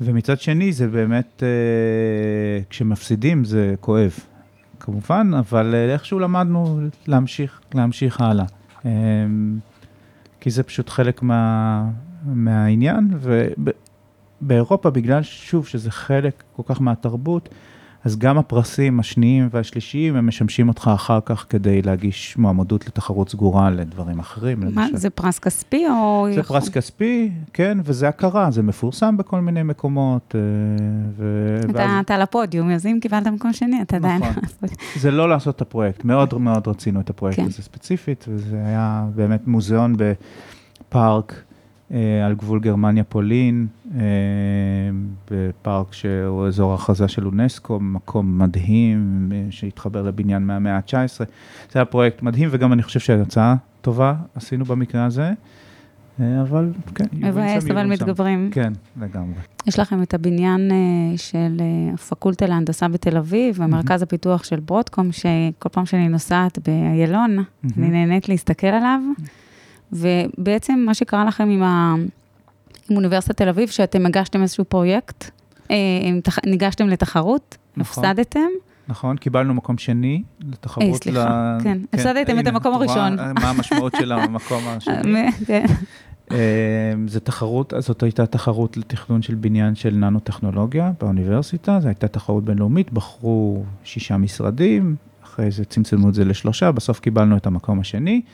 ומצד שני, זה באמת, אה, כשמפסידים זה כואב, כמובן, אבל אה, איכשהו למדנו להמשיך, להמשיך הלאה. אה, כי זה פשוט חלק מה, מהעניין, ובאירופה, בגלל, שוב, שזה חלק כל כך מהתרבות, אז גם הפרסים השניים והשלישיים, הם משמשים אותך אחר כך כדי להגיש מועמדות לתחרות סגורה לדברים אחרים. מה, למשל. זה פרס כספי או... זה פרס כספי, כן, וזה הכרה, זה מפורסם בכל מיני מקומות. אה, ו... אתה, ואז- אתה על הפודיום, אז אם קיבלת מקום שני, אתה עדיין... נכון. זה לא לעשות את הפרויקט, מאוד מאוד רצינו את הפרויקט כן. הזה ספציפית, וזה היה באמת מוזיאון בפארק על גבול גרמניה-פולין, אה, בפארק שהוא אזור הכרזה של אונסקו, מקום מדהים אה, שהתחבר לבניין מהמאה ה-19. זה היה פרויקט מדהים, וגם אני חושב שההצעה טובה עשינו במקרה הזה, אה, אבל כן, מבאס, שם, אבל. מתגברים. כן, לגמרי. יש לכם את הבניין אה, של אה, הפקולטה להנדסה בתל אביב, ומרכז הפיתוח של ברודקום, שכל פעם שאני נוסעת באיילון, אני נהנית להסתכל עליו. ובעצם מה שקרה לכם עם, ה... עם אוניברסיטת תל אביב, שאתם הגשתם איזשהו פרויקט, אה, ניגשתם לתחרות, נכון. הפסדתם, נכון, קיבלנו מקום שני לתחרות. אה, סליחה, כן. הפסדתם את המקום הראשון. מה המשמעות של המקום השני. אה, כן. אה, זה תחרות, זאת הייתה תחרות לתכנון של בניין של ננו-טכנולוגיה באוניברסיטה, זו הייתה תחרות בינלאומית, בחרו שישה משרדים, אחרי זה צמצמו את זה לשלושה, בסוף קיבלנו את המקום השני, אה,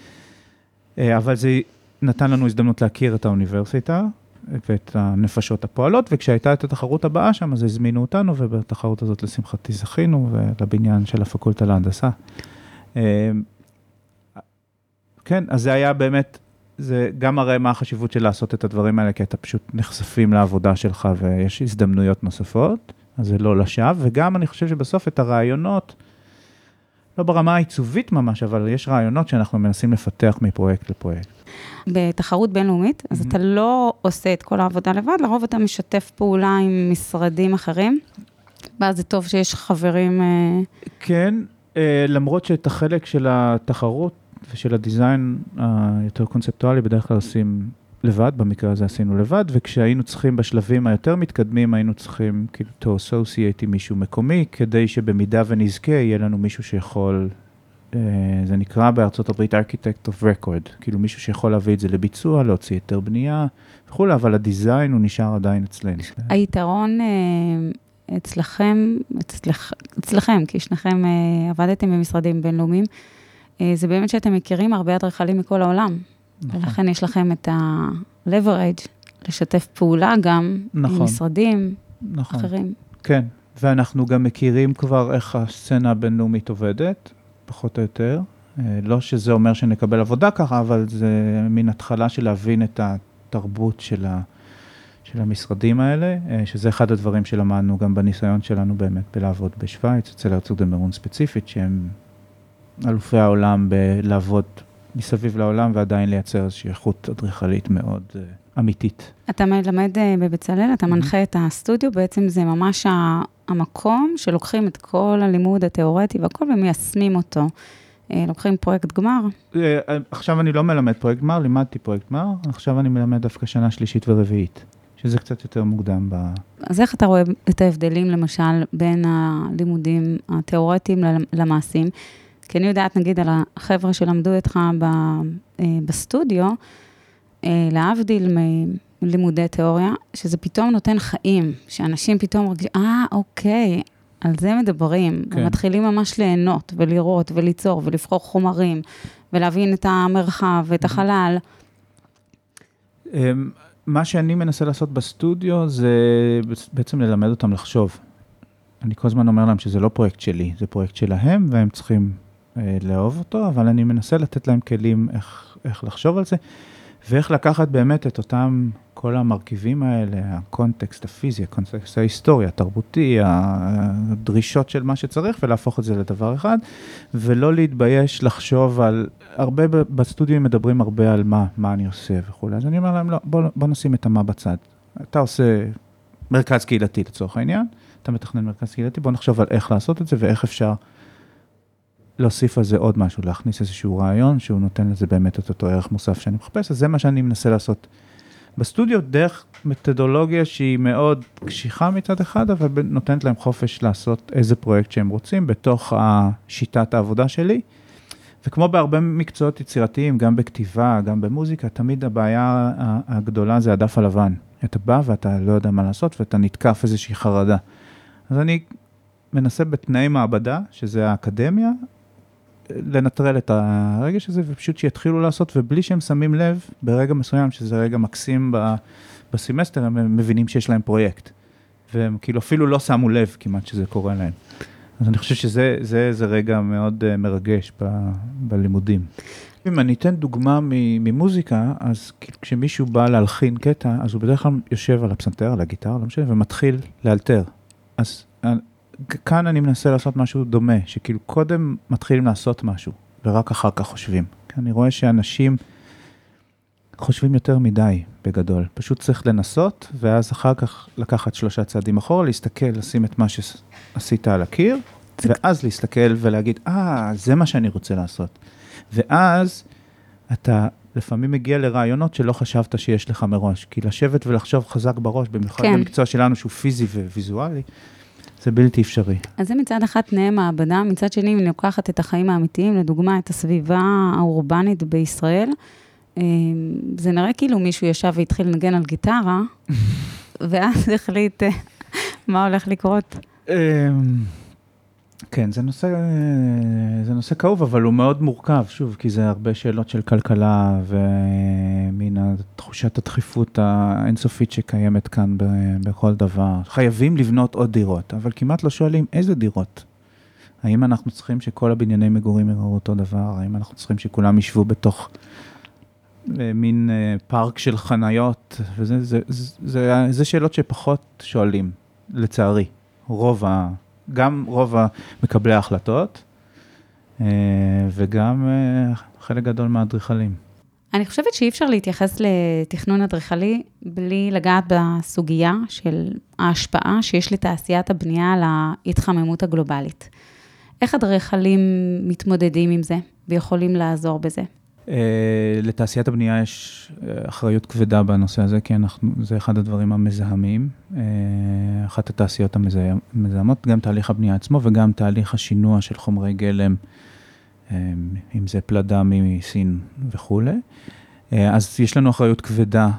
אבל זה נתן לנו הזדמנות להכיר את האוניברסיטה ואת הנפשות הפועלות, וכשהייתה את התחרות הבאה שם, אז הזמינו אותנו, ובתחרות הזאת לשמחתי זכינו, ולבניין של הפקולטה להנדסה. אה, כן, אז זה היה באמת, זה גם מראה מה החשיבות של לעשות את הדברים האלה, כי אתה פשוט נחשפים לעבודה שלך ויש הזדמנויות נוספות, אז זה לא לשווא, וגם אני חושב שבסוף את הרעיונות, לא ברמה העיצובית ממש, אבל יש רעיונות שאנחנו מנסים לפתח מפרויקט לפרויקט. בתחרות בינלאומית, אז Mhm. אתה לא עושה את כל העבודה לבד, לרוב אתה משתף פעולה עם משרדים אחרים, ואז זה טוב שיש חברים, אה, כן, אה, למרות שאת החלק של התחרות ושל הדיזיין היותר קונספטואלי, בדרך כלל עושים לבד, במקרה הזה עשינו לבד, וכשהיינו צריכים בשלבים היותר מתקדמים, היינו צריכים כאילו to associate עם מישהו מקומי, כדי שבמידה ונזכה, יהיה לנו מישהו שיכול, אה, זה נקרא בארצות הברית Architect of Record, כאילו מישהו שיכול להביא את זה לביצוע, להוציא היתר בנייה וכולי, אבל הדיזיין הוא נשאר עדיין אצלנו. היתרון אה, אצלכם, אצלכ, אצלכם, כי שניכם אה, עבדתם במשרדים בינלאומיים, אה, זה באמת שאתם מכירים הרבה אדריכלים מכל העולם. נכון. ולכן יש לכם את ה-leverage לשתף פעולה גם נכון. עם משרדים נכון. אחרים. כן, ואנחנו גם מכירים כבר איך הסצנה הבינלאומית עובדת, פחות או יותר. אה, לא שזה אומר שנקבל עבודה ככה, אבל זה מין התחלה של להבין את התרבות של, ה, של המשרדים האלה, אה, שזה אחד הדברים שלמדנו גם בניסיון שלנו באמת בלעבוד בשוויץ, אצל הרצוג דמרון ספציפית, שהם אלופי העולם בלעבוד מסביב לעולם ועדיין לייצר איזושהי איכות אדריכלית מאוד אה, אמיתית. אתה מלמד אה, בבצלאל, אתה מנחה את הסטודיו, בעצם זה ממש המקום שלוקחים את כל הלימוד התיאורטי והכל ומיישמים אותו. אה, לוקחים פרויקט גמר, עכשיו אני לא מלמד פרויקט גמר, לימדתי פרויקט גמר, עכשיו אני מלמד דווקא שנה שלישית ורביעית, שזה קצת יותר מוקדם ב... אז איך אתה רואה את ההבדלים, למשל, בין הלימודים התיאורטיים למעשים? כי אני יודעת, נגיד, על החבר'ה שלמדו איתך ב, אה, בסטודיו, אה, להבדיל לימודי תיאוריה, שזה פתאום נותן חיים, שאנשים פתאום מרגישים, אה, אוקיי, על זה מדברים. כן. ומתחילים ממש ליהנות ולראות וליצור ולבחור חומרים ולהבין את המרחב ואת החלל. אמ, מה שאני מנסה לעשות בסטודיו זה בעצם ללמד אותם לחשוב. אני כל הזמן אומר להם שזה לא פרויקט שלי, זה פרויקט שלהם והם צריכים לאהוב אותו, אבל אני מנסה לתת להם כלים איך, איך לחשוב על זה, ואיך לקחת באמת את אותם, כל המרכיבים האלה, הקונטקסט הפיזי, הקונטקסט ההיסטורי, התרבותי, הדרישות של מה שצריך, ולהפוך את זה לדבר אחד, ולא להתבייש לחשוב על, הרבה בסטודיו מדברים הרבה על מה, מה אני עושה וכולי, אז אני אומר להם, לא, בוא, בוא נשים את המה בצד. אתה עושה מרכז קהילתי לצורך העניין, אתה מתכנן מרכז קהילתי, בוא נחשוב על איך לעשות את זה ואיך אפשר להוסיף על זה עוד משהו, להכניס איזשהו רעיון שהוא נותן לזה באמת את אותו ערך מוסף שאני מחפש, אז זה מה שאני מנסה לעשות בסטודיו, דרך מתודולוגיה שהיא מאוד קשיחה מצד אחד, אבל נותנת להם חופש לעשות איזה פרויקט שהם רוצים בתוך שיטת העבודה שלי. וכמו בהרבה מקצועות יצירתיים, גם בכתיבה, גם במוזיקה, תמיד הבעיה הגדולה זה הדף הלבן. אתה בא ואתה לא יודע מה לעשות ואתה נתקף איזושהי חרדה. אז אני מנסה בתנאי מעבדה, שזה האקדמיה, לנטרל את הרגש הזה, ופשוט שיתחילו לעשות, ובלי שהם שמים לב, ברגע מסוים, שזה רגע מקסים בסמסטר, הם מבינים שיש להם פרויקט. והם כאילו אפילו לא שמו לב כמעט שזה קורה להם. אז אני חושב שזה זה, זה רגע מאוד uh, מרגש ב, בלימודים. אם אני אתן דוגמה ממוזיקה, אז כשמישהו בא להלחין קטע, אז הוא בדרך כלל יושב על הפסנתר, על הגיטרה, לא משנה, ומתחיל לאלתר. אז כאן אני מנסה לעשות משהו דומה, שכאילו קודם מתחילים לעשות משהו, ורק אחר כך חושבים. אני רואה שאנשים חושבים יותר מדי, בגדול. פשוט צריך לנסות, ואז אחר כך לקחת שלושה צעדים אחורה, להסתכל, לשים את מה שעשית על הקיר, ואז להסתכל ולהגיד, אה, ah, זה מה שאני רוצה לעשות. ואז אתה לפעמים מגיע לרעיונות שלא חשבת שיש לך מראש. כי לשבת ולחשוב חזק בראש, במיוחד כן. במקצוע שלנו שהוא פיזי וויזואלי, זה בלתי אפשרי. אז זה מצד אחד תנאי מעבדה, מצד שני, אם אני לוקחת את החיים האמיתיים, לדוגמה, את הסביבה האורבנית בישראל, אה, זה נראה כאילו מישהו ישב והתחיל לנגן על גיטרה, ואז החליט אה, מה הולך לקרות. כן, זה נושא, זה נושא כאוב, אבל הוא מאוד מורכב, שוב, כי זה הרבה שאלות של כלכלה ומן תחושת הדחיפות האינסופית שקיימת כאן בכל דבר. חייבים לבנות עוד דירות, אבל כמעט לא שואלים איזה דירות. האם אנחנו צריכים שכל הבנייני מגורים יראו אותו דבר? האם אנחנו צריכים שכולם ישבו בתוך אה, מין אה, פארק של חניות? וזה זה, זה, זה, זה שאלות שפחות שואלים, לצערי. רוב ה... גם רוב מקבלי ההחלטות, אה, וגם אה, חלק גדול מהאדריכלים. אני חושבת שאי אפשר להתייחס לתכנון אדריכלי בלי לגעת בסוגיה של ההשפעה שיש לתעשיית הבנייה על ההתחממות הגלובלית. איך אדריכלים מתמודדים עם זה ויכולים לעזור בזה? אה, לתעשיית הבנייה יש אה, אחריות כבדה בנושא הזה, כי אנחנו, זה אחד הדברים המזהמים. אה, אחת התעשיות המזהמות, גם תהליך הבנייה עצמו וגם תהליך השינוע של חומרי גלם, אם זה פלדה מסין וכולי. אז יש לנו אחריות כבדה,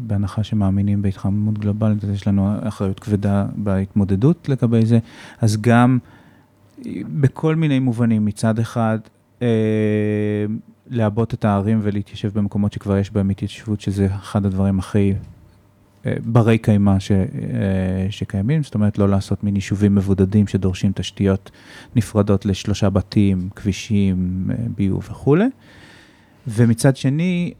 בהנחה שמאמינים בהתחממות גלובלית, אז יש לנו אחריות כבדה בהתמודדות לגבי זה. אז גם בכל מיני מובנים, מצד אחד, לעבות את הערים ולהתיישב במקומות שכבר יש בהם התיישבות, שזה אחד הדברים הכי אה, ברי קיימא אה, שקיימים, זאת אומרת לא לעשות מין יישובים מבודדים שדורשים תשתיות נפרדות לשלושה בתים, כבישים, ביוב וכולי. ומצד שני,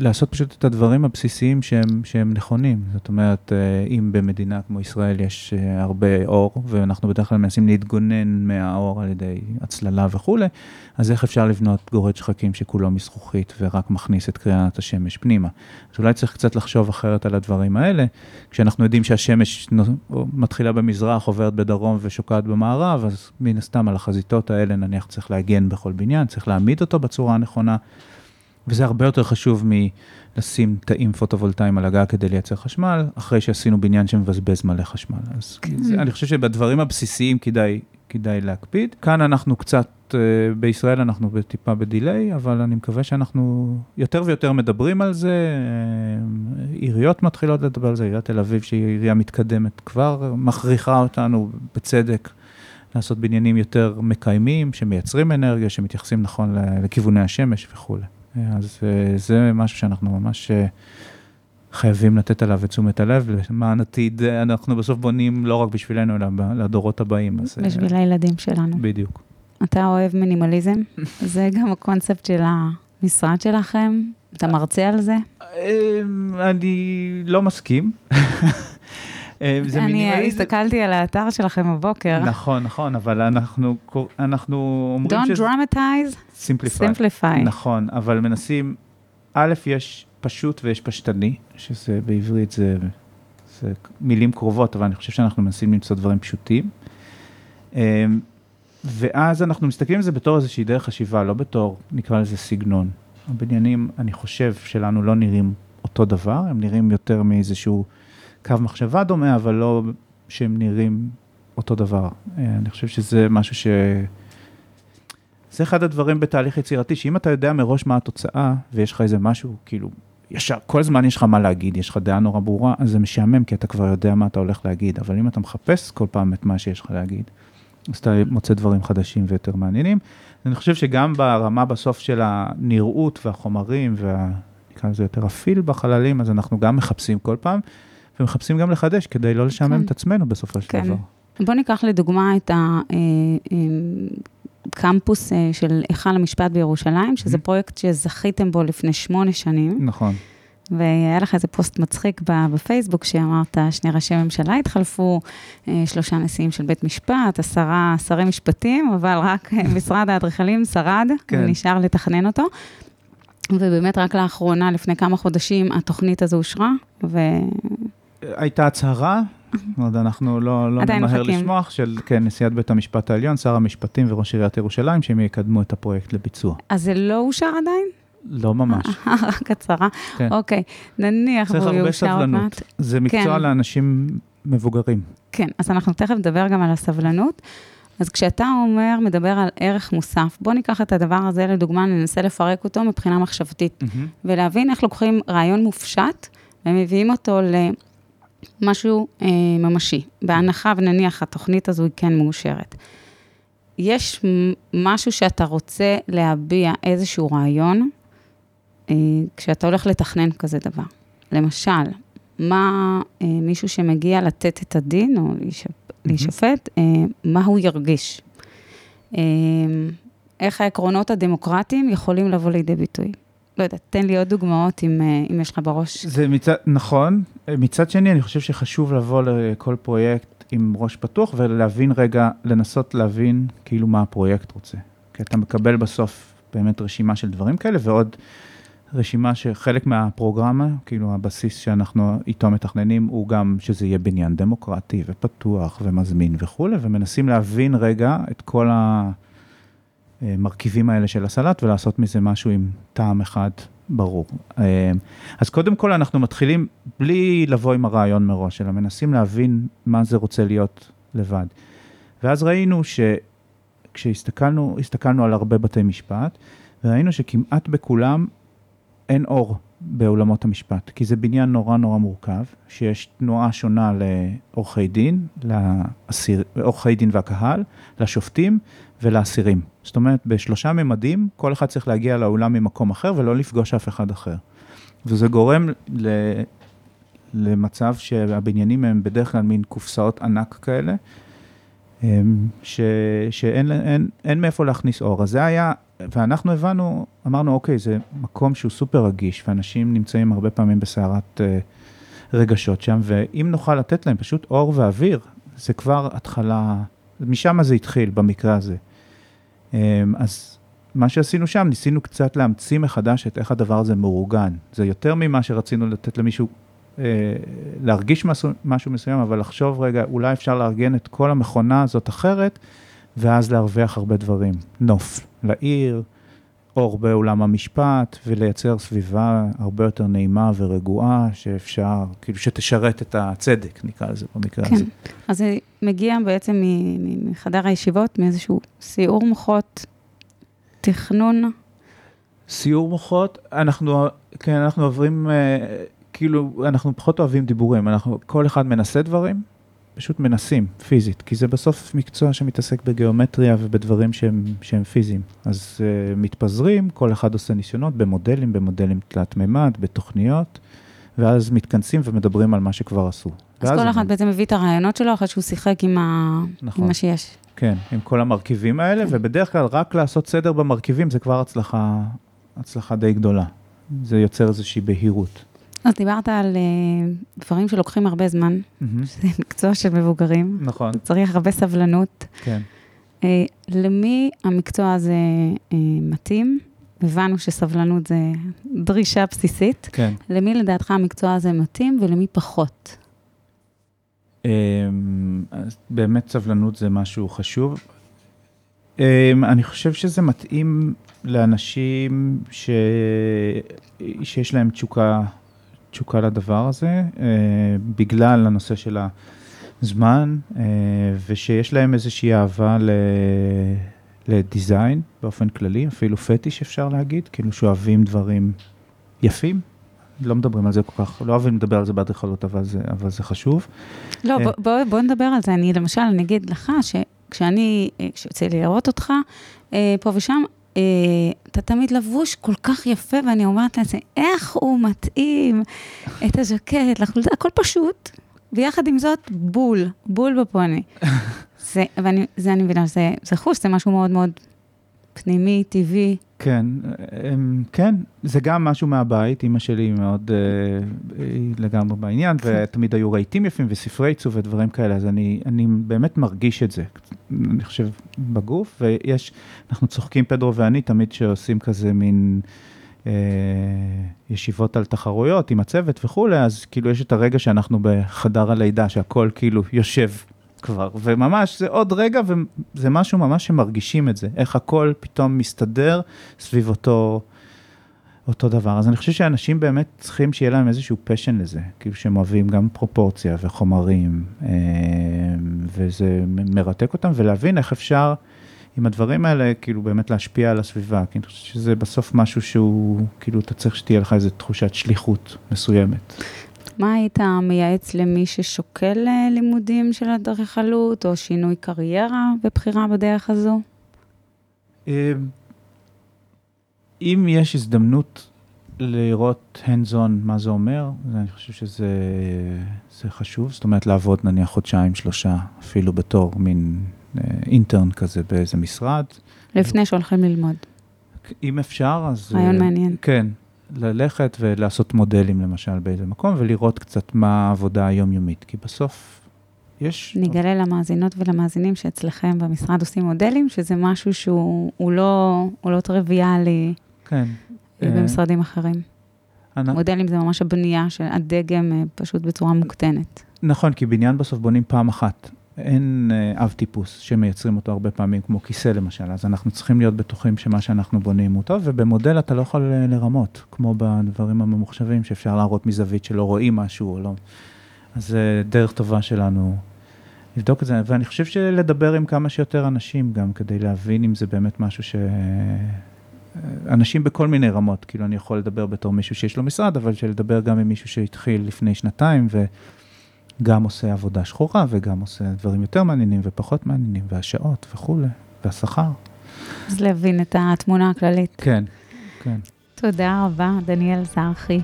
לעשות פשוט את הדברים הבסיסיים שהם, שהם נכונים. זאת אומרת, אה, אם במדינה כמו ישראל יש אה, הרבה אור, ואנחנו בדרך כלל מנסים להתגונן מהאור על ידי הצללה וכולי, אז איך אפשר לבנות גורד שחקים שכולו מזכוכית ורק מכניס את קריאת השמש פנימה? אז אולי צריך קצת לחשוב אחרת על הדברים האלה, כשאנחנו יודעים שהשמש מתחילה במזרח, עוברת בדרום ושוקעת במערב, אז מן הסתם על החזיתות האלה נניח צריך להגן בכל בניין, צריך להעמיד אותו בצורה הנכונה. וזה הרבה יותר חשוב מלשים תאים פוטו-וולטאיים על הגג כדי לייצר חשמל, אחרי שעשינו בניין שמבזבז מלא חשמל. אז כן. זה, אני חושב שבדברים הבסיסיים כדאי, כדאי להקפיד. כאן אנחנו קצת אה, בישראל אנחנו טיפה בדיליי, אבל אני מקווה שאנחנו יותר ויותר מדברים על זה, אה, עיריות מתחילות לדבר על זה, עיריית תל אביב שהיא עירייה מתקדמת כבר מכריחה אותנו בצדק לעשות בניינים יותר מקיימים, שמייצרים אנרגיה, שמתייחסים נכון לכיווני השמש וכולי. אז זה משהו שאנחנו ממש... חייבים לתת עליו את תשומת הלב, למען עתיד אנחנו בסוף בונים לא רק בשבילנו, אלא לדורות הבאים. אז, בשביל הילדים שלנו. בדיוק. אתה אוהב מינימליזם? זה גם הקונספט של המשרד שלכם? אתה מרצה על זה? אני לא מסכים. אני הסתכלתי על האתר שלכם בבוקר. נכון, נכון, אבל אנחנו, אנחנו אומרים שזה... Don't dramatize, simplify. simplify. נכון, אבל מנסים, א', יש פשוט ויש פשטני, שזה בעברית זה, זה מילים קרובות, אבל אני חושב שאנחנו מנסים למצוא דברים פשוטים. אמ, ואז אנחנו מסתכלים על זה בתור איזושהי דרך חשיבה, לא בתור, נקרא לזה סגנון. הבניינים, אני חושב, שלנו לא נראים אותו דבר, הם נראים יותר מאיזשהו קו מחשבה דומה, אבל לא שהם נראים אותו דבר. אה, אני חושב שזה משהו ש... זה אחד הדברים בתהליך יצירתי, שאם אתה יודע מראש מה התוצאה, ויש לך איזה משהו, כאילו, ישר, כל הזמן יש לך מה להגיד, יש לך דעה נורא ברורה, אז זה משעמם, כי אתה כבר יודע מה אתה הולך להגיד, אבל אם אתה מחפש כל פעם את מה שיש לך להגיד, אז אתה מוצא דברים חדשים ויותר מעניינים. אני חושב שגם ברמה בסוף של הנראות והחומרים, ונקרא לזה יותר הפיל בחללים, אז אנחנו גם מחפשים כל פעם, ומחפשים גם לחדש כדי לא לשעמם כן. את עצמנו בסופו של כן. דבר. בוא ניקח לדוגמה את הקמפוס אה, אה, של היכל המשפט בירושלים, שזה mm-hmm. פרויקט שזכיתם בו לפני שמונה שנים. נכון. והיה לך איזה פוסט מצחיק בפייסבוק שאמרת, שני ראשי ממשלה התחלפו, אה, שלושה נשיאים של בית משפט, עשרה שרי משפטים, אבל רק משרד האדריכלים שרד, כן. ונשאר לתכנן אותו. ובאמת רק לאחרונה, לפני כמה חודשים, התוכנית הזו אושרה, ו... הייתה הצהרה, עוד אנחנו לא, לא נמהר לשמוח, של כן, נשיאת בית המשפט העליון, שר המשפטים וראש עיריית ירושלים, שהם יקדמו את הפרויקט לביצוע. אז זה לא אושר עדיין? לא ממש. רק הצהרה? כן. אוקיי, נניח והוא יאושר עוד מעט. צריך הרבה סבלנות. זה מקצוע כן. לאנשים מבוגרים. כן, אז אנחנו תכף נדבר גם על הסבלנות. אז כשאתה אומר, מדבר על ערך מוסף, בוא ניקח את הדבר הזה לדוגמה, ננסה לפרק אותו מבחינה מחשבתית, mm-hmm. ולהבין איך לוקחים רעיון מופשט ומביאים אותו למשהו אה, ממשי, בהנחה ונניח התוכנית הזו היא כן מאושרת. יש משהו שאתה רוצה להביע, איזשהו רעיון, אה, כשאתה הולך לתכנן כזה דבר. למשל, מה אה, מישהו שמגיע לתת את הדין או להישפט, אה, מה הוא ירגיש? איך העקרונות הדמוקרטיים יכולים לבוא לידי ביטוי? לא יודעת, תן לי עוד דוגמאות אם, אם יש לך בראש. זה מצד, נכון. מצד שני, אני חושב שחשוב לבוא לכל פרויקט עם ראש פתוח ולהבין רגע, לנסות להבין כאילו מה הפרויקט רוצה. כי אתה מקבל בסוף באמת רשימה של דברים כאלה, ועוד רשימה שחלק מהפרוגרמה, כאילו הבסיס שאנחנו איתו מתכננים, הוא גם שזה יהיה בניין דמוקרטי ופתוח ומזמין וכולי, ומנסים להבין רגע את כל המרכיבים האלה של הסלט ולעשות מזה משהו עם טעם אחד ברור. אז קודם כל אנחנו מתחילים בלי לבוא עם הרעיון מראש, אלא מנסים להבין מה זה רוצה להיות לבד. ואז ראינו שכשהסתכלנו, הסתכלנו על הרבה בתי משפט, וראינו שכמעט בכולם אין אור באולמות המשפט, כי זה בניין נורא נורא מורכב, שיש תנועה שונה לעורכי דין, לאסיר, עורכי דין והקהל, לשופטים ולאסירים. זאת אומרת, בשלושה ממדים, כל אחד צריך להגיע לאולם ממקום אחר ולא לפגוש אף אחד אחר. וזה גורם ל... למצב שהבניינים הם בדרך כלל מין קופסאות ענק כאלה, ש... שאין אין, אין מאיפה להכניס אור. אז זה היה ואנחנו הבנו, אמרנו, אוקיי, זה מקום שהוא סופר רגיש, ואנשים נמצאים הרבה פעמים בסערת uh, רגשות שם, ואם נוכל לתת להם פשוט אור ואוויר, זה כבר התחלה, משם זה התחיל במקרה הזה. Um, אז מה שעשינו שם, ניסינו קצת להמציא מחדש את איך הדבר הזה מאורגן. זה יותר ממה שרצינו לתת למישהו uh, להרגיש משהו מסוים, אבל לחשוב רגע, אולי אפשר לארגן את כל המכונה הזאת אחרת, ואז להרוויח הרבה דברים. נוף לעיר, אור באולם המשפט, ולייצר סביבה הרבה יותר נעימה ורגועה, שאפשר, כאילו שתשרת את הצדק, נקרא לזה במקרה כן. הזה. אז זה מגיע בעצם מחדר הישיבות, מאיזשהו סיעור מוחות תכנון? סיור מוחות, אנחנו, כן, אנחנו עוברים, אה, כאילו, אנחנו פחות אוהבים דיבורים, אנחנו, כל אחד מנסה דברים, פשוט מנסים, פיזית, כי זה בסוף מקצוע שמתעסק בגיאומטריה ובדברים שהם, שהם פיזיים. אז uh, מתפזרים, כל אחד עושה ניסיונות במודלים, במודלים תלת מימד, בתוכניות, ואז מתכנסים ומדברים על מה שכבר עשו. אז כל אחד בעצם מביא את הרעיונות שלו אחרי שהוא שיחק עם, ה... נכון. עם מה שיש. כן, עם כל המרכיבים האלה, כן. ובדרך כלל רק לעשות סדר במרכיבים זה כבר הצלחה, הצלחה די גדולה. זה יוצר איזושהי בהירות. אז דיברת על uh, דברים שלוקחים הרבה זמן, mm-hmm. שזה מקצוע של מבוגרים. נכון. צריך הרבה סבלנות. כן. Uh, למי המקצוע הזה uh, מתאים? הבנו שסבלנות זה דרישה בסיסית. כן. למי לדעתך המקצוע הזה מתאים ולמי פחות? Um, באמת סבלנות זה משהו חשוב. Um, אני חושב שזה מתאים לאנשים ש... שיש להם תשוקה תשוקה לדבר הזה, אה, בגלל הנושא של הזמן, אה, ושיש להם איזושהי אהבה ל... לדיזיין באופן כללי, אפילו פטיש אפשר להגיד, כאילו שאוהבים דברים יפים. לא מדברים על זה כל כך, לא אוהבים לדבר על זה באדריכלות, אבל אבל זה חשוב. לא, בוא, בוא, בוא נדבר על זה. אני למשל, אני אגיד לך, שכשאני, כשיוצא לי לראות אותך, פה ושם, אה, אתה תמיד לבוש כל כך יפה, ואני אומרת לעצמי, איך הוא מתאים את הז'קט לחולצה, הכל פשוט, ויחד עם זאת, בול, בול בפוני. זה, ואני, זה אני מבינה, זה, זה חוש, זה משהו מאוד מאוד פנימי, טבעי. כן, כן, זה גם משהו מהבית, אימא שלי היא מאוד, אה, לגמרי בעניין, כן. ותמיד היו רהיטים יפים וספרי עיצוב ודברים כאלה, אז אני, אני באמת מרגיש את זה, אני חושב, בגוף, ויש, אנחנו צוחקים, פדרו ואני, תמיד שעושים כזה מין... אה, ישיבות על תחרויות עם הצוות וכולי, אז כאילו יש את הרגע שאנחנו בחדר הלידה, שהכל כאילו יושב כבר, וממש זה עוד רגע וזה משהו ממש שמרגישים את זה, איך הכל פתאום מסתדר סביב אותו, אותו דבר. אז אני חושב שאנשים באמת צריכים שיהיה להם איזשהו פשן לזה, כאילו שהם אוהבים גם פרופורציה וחומרים, אה, וזה מרתק אותם, ולהבין איך אפשר עם הדברים האלה, כאילו באמת להשפיע על הסביבה, כי אני חושב שזה בסוף משהו שהוא, כאילו אתה צריך שתהיה לך איזו תחושת שליחות מסוימת. מה היית מייעץ למי ששוקל אה, לימודים של אדריכלות, או שינוי קריירה ובחירה בדרך הזו? אה, אם יש הזדמנות לראות hands on מה זה אומר, אני חושב שזה חשוב, זאת אומרת לעבוד נניח חודשיים, שלושה, אפילו בתור מין אינטרן כזה באיזה משרד. לפני שהולכים ללמוד. אם אפשר, אז... רעיון מעניין. כן, ללכת ולעשות מודלים למשל באיזה מקום, ולראות קצת מה העבודה היומיומית, כי בסוף יש... נגלה למאזינות ולמאזינים שאצלכם במשרד עושים מודלים, שזה משהו שהוא לא, לא טריוויאלי כן. במשרדים אחרים. אני... מודלים זה ממש הבנייה של הדגם אה, פשוט בצורה מוקטנת. נכון, כי בניין בסוף בונים פעם אחת. אין אה, אב טיפוס שמייצרים אותו הרבה פעמים, כמו כיסא למשל, אז אנחנו צריכים להיות בטוחים שמה שאנחנו בונים הוא טוב, ובמודל אתה לא יכול אה, לרמות, כמו בדברים הממוחשבים, שאפשר להראות מזווית שלא רואים משהו או לא. אז זה דרך טובה שלנו לבדוק את זה, ואני חושב שלדבר עם כמה שיותר אנשים גם, כדי להבין אם זה באמת משהו ש... אנשים בכל מיני רמות, כאילו אני יכול לדבר בתור מישהו שיש לו משרד, אבל שלדבר גם עם מישהו שהתחיל לפני שנתיים, ו... גם עושה עבודה שחורה וגם עושה דברים יותר מעניינים ופחות מעניינים, והשעות וכולי, והשכר. אז להבין את התמונה הכללית. כן, כן. תודה רבה, דניאל זרחי.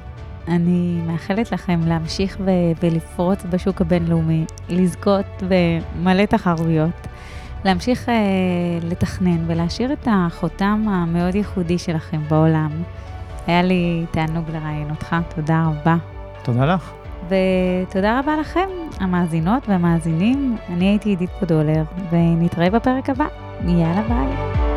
אני מאחלת לכם להמשיך ולפרוץ בשוק הבינלאומי, לזכות במלא תחרויות, להמשיך אה, לתכנן ולהשאיר את החותם המאוד ייחודי שלכם בעולם. היה לי תענוג לראיין אותך, תודה רבה. תודה לך. ותודה רבה לכם, המאזינות והמאזינים. אני הייתי עידית פודולר, ונתראה בפרק הבא. יאללה ביי.